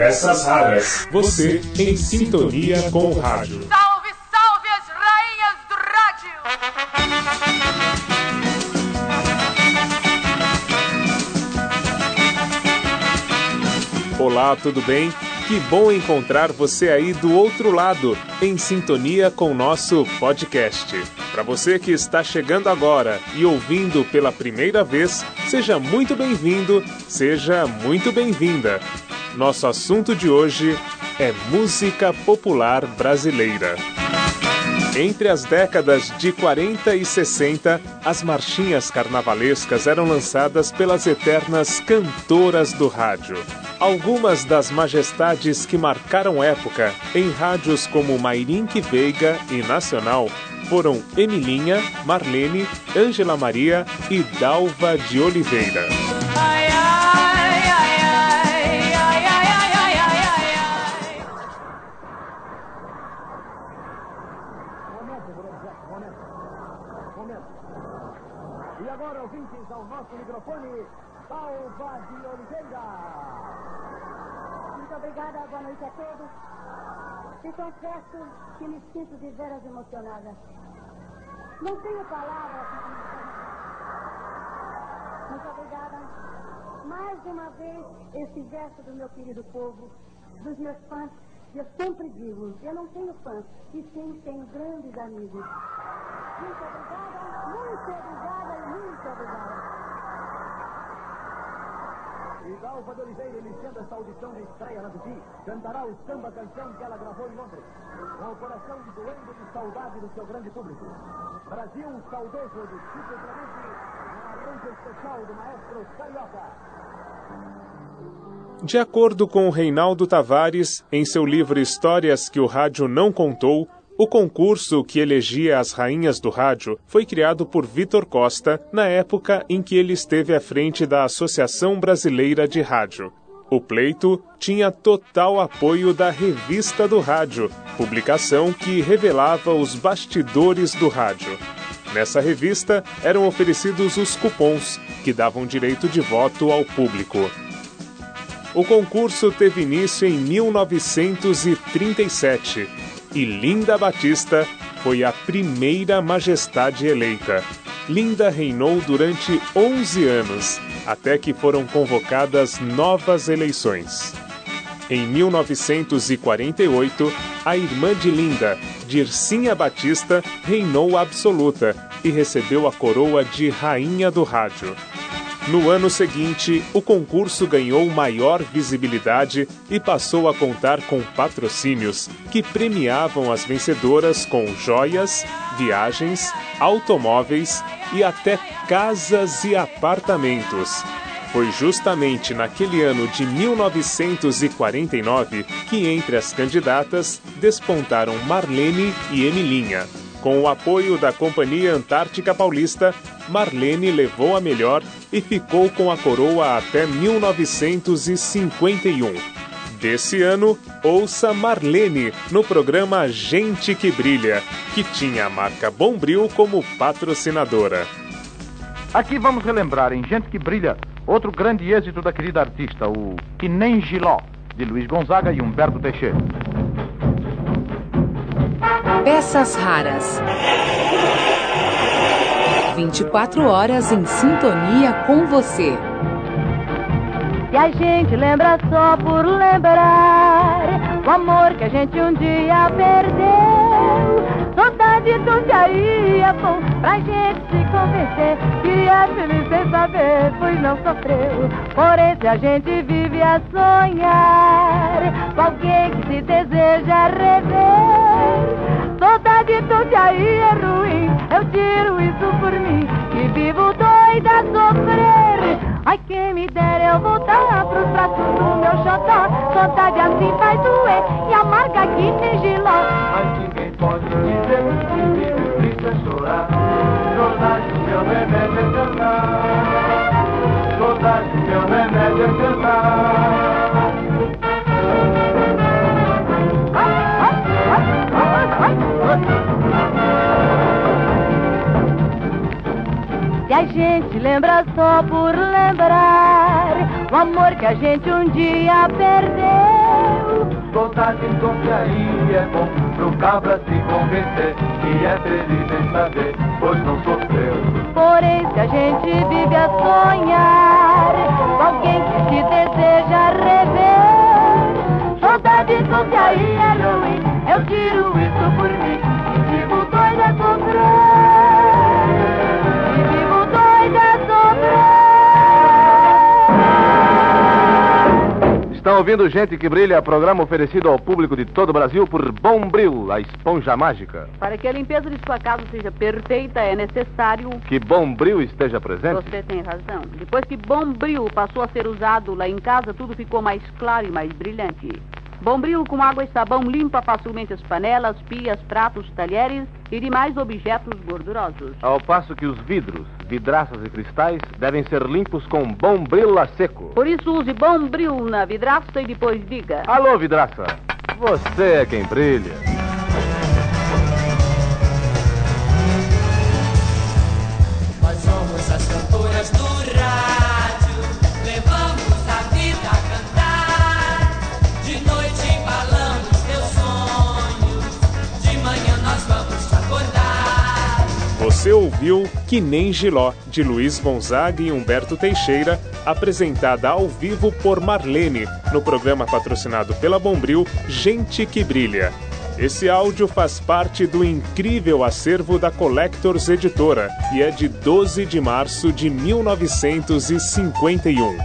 Peças raras. Você em sintonia com o rádio. Salve, salve as rainhas do rádio. Olá, tudo bem? Que bom encontrar você aí do outro lado, em sintonia com o nosso podcast. Para você que está chegando agora e ouvindo pela primeira vez, seja muito bem-vindo, seja muito bem-vinda. Nosso assunto de hoje é música popular brasileira. Entre as décadas de 40 e 60, as marchinhas carnavalescas eram lançadas pelas eternas cantoras do rádio. Algumas das majestades que marcaram época em rádios como Mairink Veiga e Nacional foram Emilinha, Marlene, Ângela Maria e Dalva de Oliveira. Dalva de Oliveira. Muito obrigada, boa noite a todos. Te confesso que me sinto de veras emocionada. Não tenho palavras. Muito obrigada. Mais uma vez, esse gesto do meu querido povo, dos meus fãs, eu sempre digo, eu não tenho fãs, e sim tenho grandes amigos. Muito obrigada, muito obrigada e muito obrigada. Dalva de Oliveira, iniciando esta audição de estreia na Tupi, cantará o samba canção que ela gravou em Londres, com o coração doendo de saudade do seu grande público. Brasil saudoso de Chico Tramucci, um arranjo especial do maestro Carioca. De acordo com Reinaldo Tavares, em seu livro Histórias que o Rádio Não Contou, o concurso que elegia as rainhas do rádio foi criado por Vitor Costa na época em que ele esteve à frente da Associação Brasileira de Rádio. O pleito tinha total apoio da Revista do Rádio, publicação que revelava os bastidores do rádio. Nessa revista eram oferecidos os cupons, que davam direito de voto ao público. O concurso teve início em 1937 e Linda Batista foi a primeira majestade eleita. Linda reinou durante 11 anos, até que foram convocadas novas eleições. Em 1948, a irmã de Linda, Dircinha Batista, reinou absoluta e recebeu a coroa de Rainha do Rádio. No ano seguinte, o concurso ganhou maior visibilidade e passou a contar com patrocínios que premiavam as vencedoras com joias, viagens, automóveis e até casas e apartamentos. Foi justamente naquele ano de 1949 que entre as candidatas despontaram Marlene e Emilinha. Com o apoio da Companhia Antártica Paulista, Marlene levou a melhor e ficou com a coroa até 1951. Desse ano, ouça Marlene no programa Gente que Brilha, que tinha a marca Bombril como patrocinadora. Aqui vamos relembrar em Gente que Brilha outro grande êxito da querida artista, o Que Nem Giló, de Luiz Gonzaga e Humberto Teixeira. Peças raras. 24 horas em sintonia com você. E a gente lembra só por lembrar o amor que a gente um dia perdeu. Saudade do que aí é bom pra gente se convencer que é feliz sem saber, pois não sofreu. Por esse a gente vive a sonhar com alguém que se deseja rever. Saudade do que aí é ruim, eu tiro isso por mim, que vivo doida a sofrer. Ai, quem me dera eu voltar pros braços do meu xodó. Saudade assim faz doer e amarga que tem giló. Mas ninguém pode dizer que triste é chorar. Saudade, meu remédio é cantar. Gente lembra só por lembrar o amor que a gente um dia perdeu. Soldagem sobre aí é bom pro cabra se convencer que é feliz em saber, pois não sofreu. Por isso que a gente vive a sonhar ouvindo Gente que Brilha, programa oferecido ao público de todo o Brasil por Bombril, a esponja mágica. Para que a limpeza de sua casa seja perfeita, é necessário. Que Bombril esteja presente. Você tem razão. Depois que Bombril passou a ser usado lá em casa, tudo ficou mais claro e mais brilhante. Bombril com água e sabão limpa facilmente as panelas, pias, pratos, talheres e demais objetos gordurosos. Ao passo que os vidros, vidraças e cristais devem ser limpos com Bombril a seco. Por isso use Bombril na vidraça e depois diga. Alô, vidraça. Você é quem brilha. Que Nem Giló, de Luiz Gonzaga e Humberto Teixeira, apresentada ao vivo por Marlene, no programa patrocinado pela Bombril Gente que Brilha. Esse áudio faz parte do incrível acervo da Collectors Editora e é de 12 de março de 1951.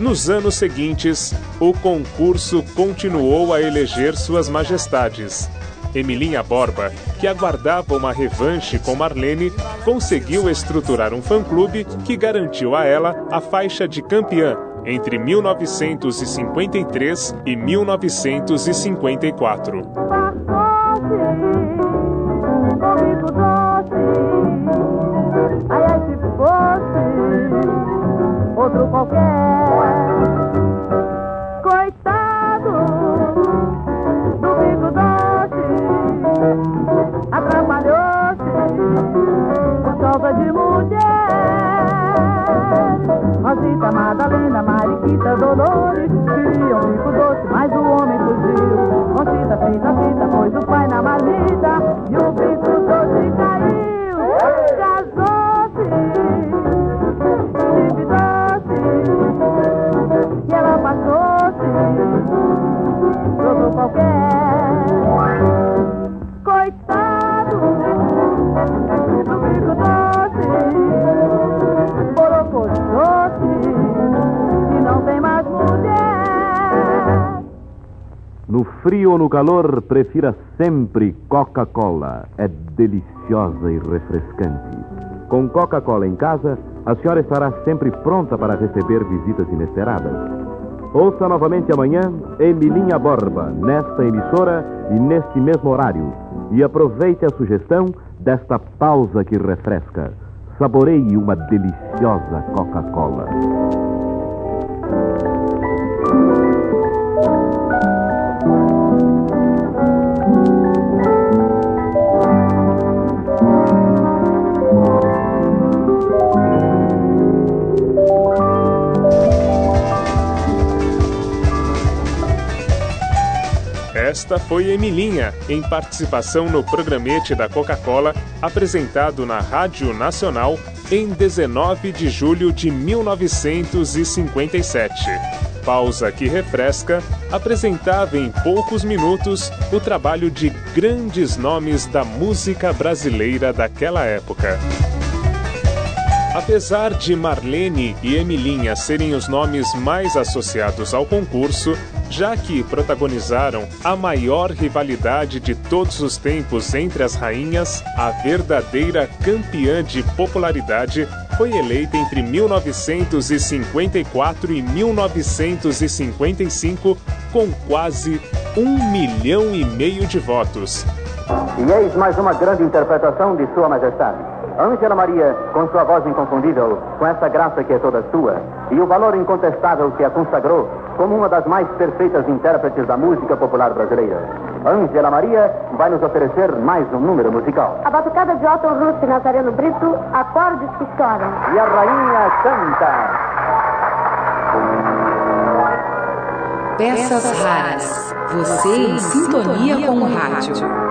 Nos anos seguintes, o concurso continuou a eleger suas majestades. Emilinha Borba, que aguardava uma revanche com Marlene, conseguiu estruturar um fã-clube que garantiu a ela a faixa de campeã entre 1953 e 1954. Comigo doce, ai ai se fosse outro qualquer. Rosita, Madalena, Mariquita, Dolores No frio ou no calor, prefira sempre Coca-Cola. É deliciosa e refrescante. Com Coca-Cola em casa, a senhora estará sempre pronta para receber visitas inesperadas. Ouça novamente amanhã Emilinha Borba, nesta emissora e neste mesmo horário. E aproveite a sugestão desta pausa que refresca. Saboreie uma deliciosa Coca-Cola. Esta foi Emilinha, em participação no programete da Coca-Cola, apresentado na Rádio Nacional em 19 de julho de 1957. Pausa que refresca apresentava em poucos minutos o trabalho de grandes nomes da música brasileira daquela época. Apesar de Marlene e Emilinha serem os nomes mais associados ao concurso, já que protagonizaram a maior rivalidade de todos os tempos entre as rainhas, a verdadeira campeã de popularidade foi eleita entre 1954 e 1955 com quase um milhão e meio de votos. E eis mais uma grande interpretação de Sua Majestade. Ângela Maria, com sua voz inconfundível, com essa graça que é toda sua, e o valor incontestável que a consagrou como uma das mais perfeitas intérpretes da música popular brasileira. Ângela Maria vai nos oferecer mais um número musical. A batucada de Otto Russo e Nazareno Brito, acordes que choram. E a rainha canta. Peças raras. Você em sintonia com o rádio.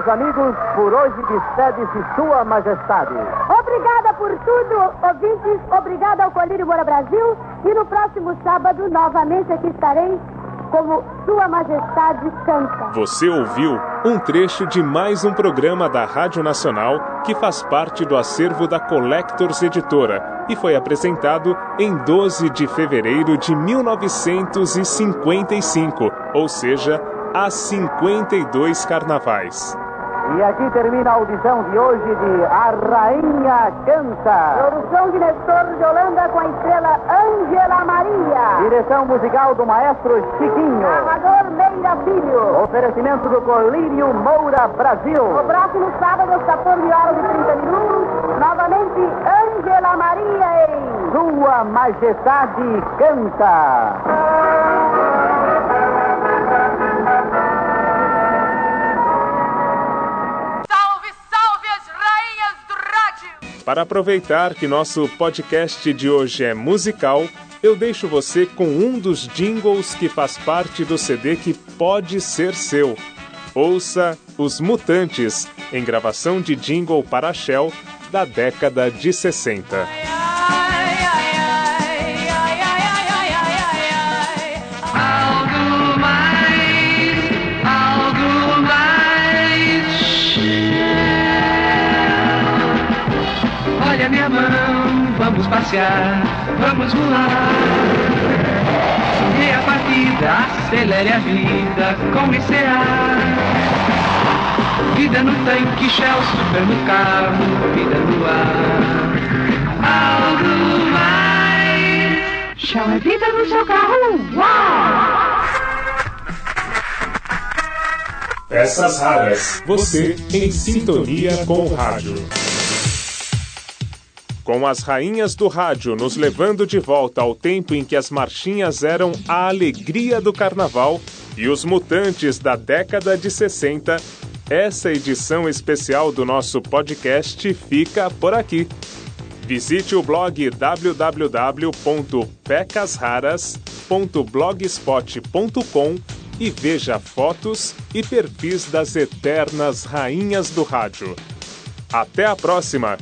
Meus amigos, por hoje despede-se Sua Majestade. Obrigada por tudo, ouvintes. Obrigada ao Colírio Moura Brasil. E no próximo sábado, novamente aqui estarei como Sua Majestade canta. Você ouviu um trecho de mais um programa da Rádio Nacional que faz parte do acervo da Collectors Editora e foi apresentado em 12 de fevereiro de 1955, ou seja, há 52 carnavais. E aqui termina a audição de hoje de A Rainha Canta. Produção de Nestor de Holanda com a estrela Ângela Maria. Direção musical do maestro Chiquinho. Narrador Meira Filho. Oferecimento do Colírio Moura Brasil. No próximo sábado, às 14 horas e 30 minutos, novamente Ângela Maria em Sua Majestade Canta. Para aproveitar que nosso podcast de hoje é musical, eu deixo você com um dos jingles que faz parte do CD que pode ser seu. Ouça Os Mutantes, em gravação de jingle para a Shell da década de 60. Vamos passear, vamos voar. E a partida, acelere a vida com ICA. Vida no tanque, Shell, super no carro, vida no ar. Algo mais. Shell é vida no seu carro, uau! Peças raras. Você em sintonia com o rádio. Com as rainhas do rádio nos levando de volta ao tempo em que as marchinhas eram a alegria do carnaval e os mutantes da década de 60, essa edição especial do nosso podcast fica por aqui. Visite o blog www.pecasraras.blogspot.com e veja fotos e perfis das eternas rainhas do rádio. Até a próxima!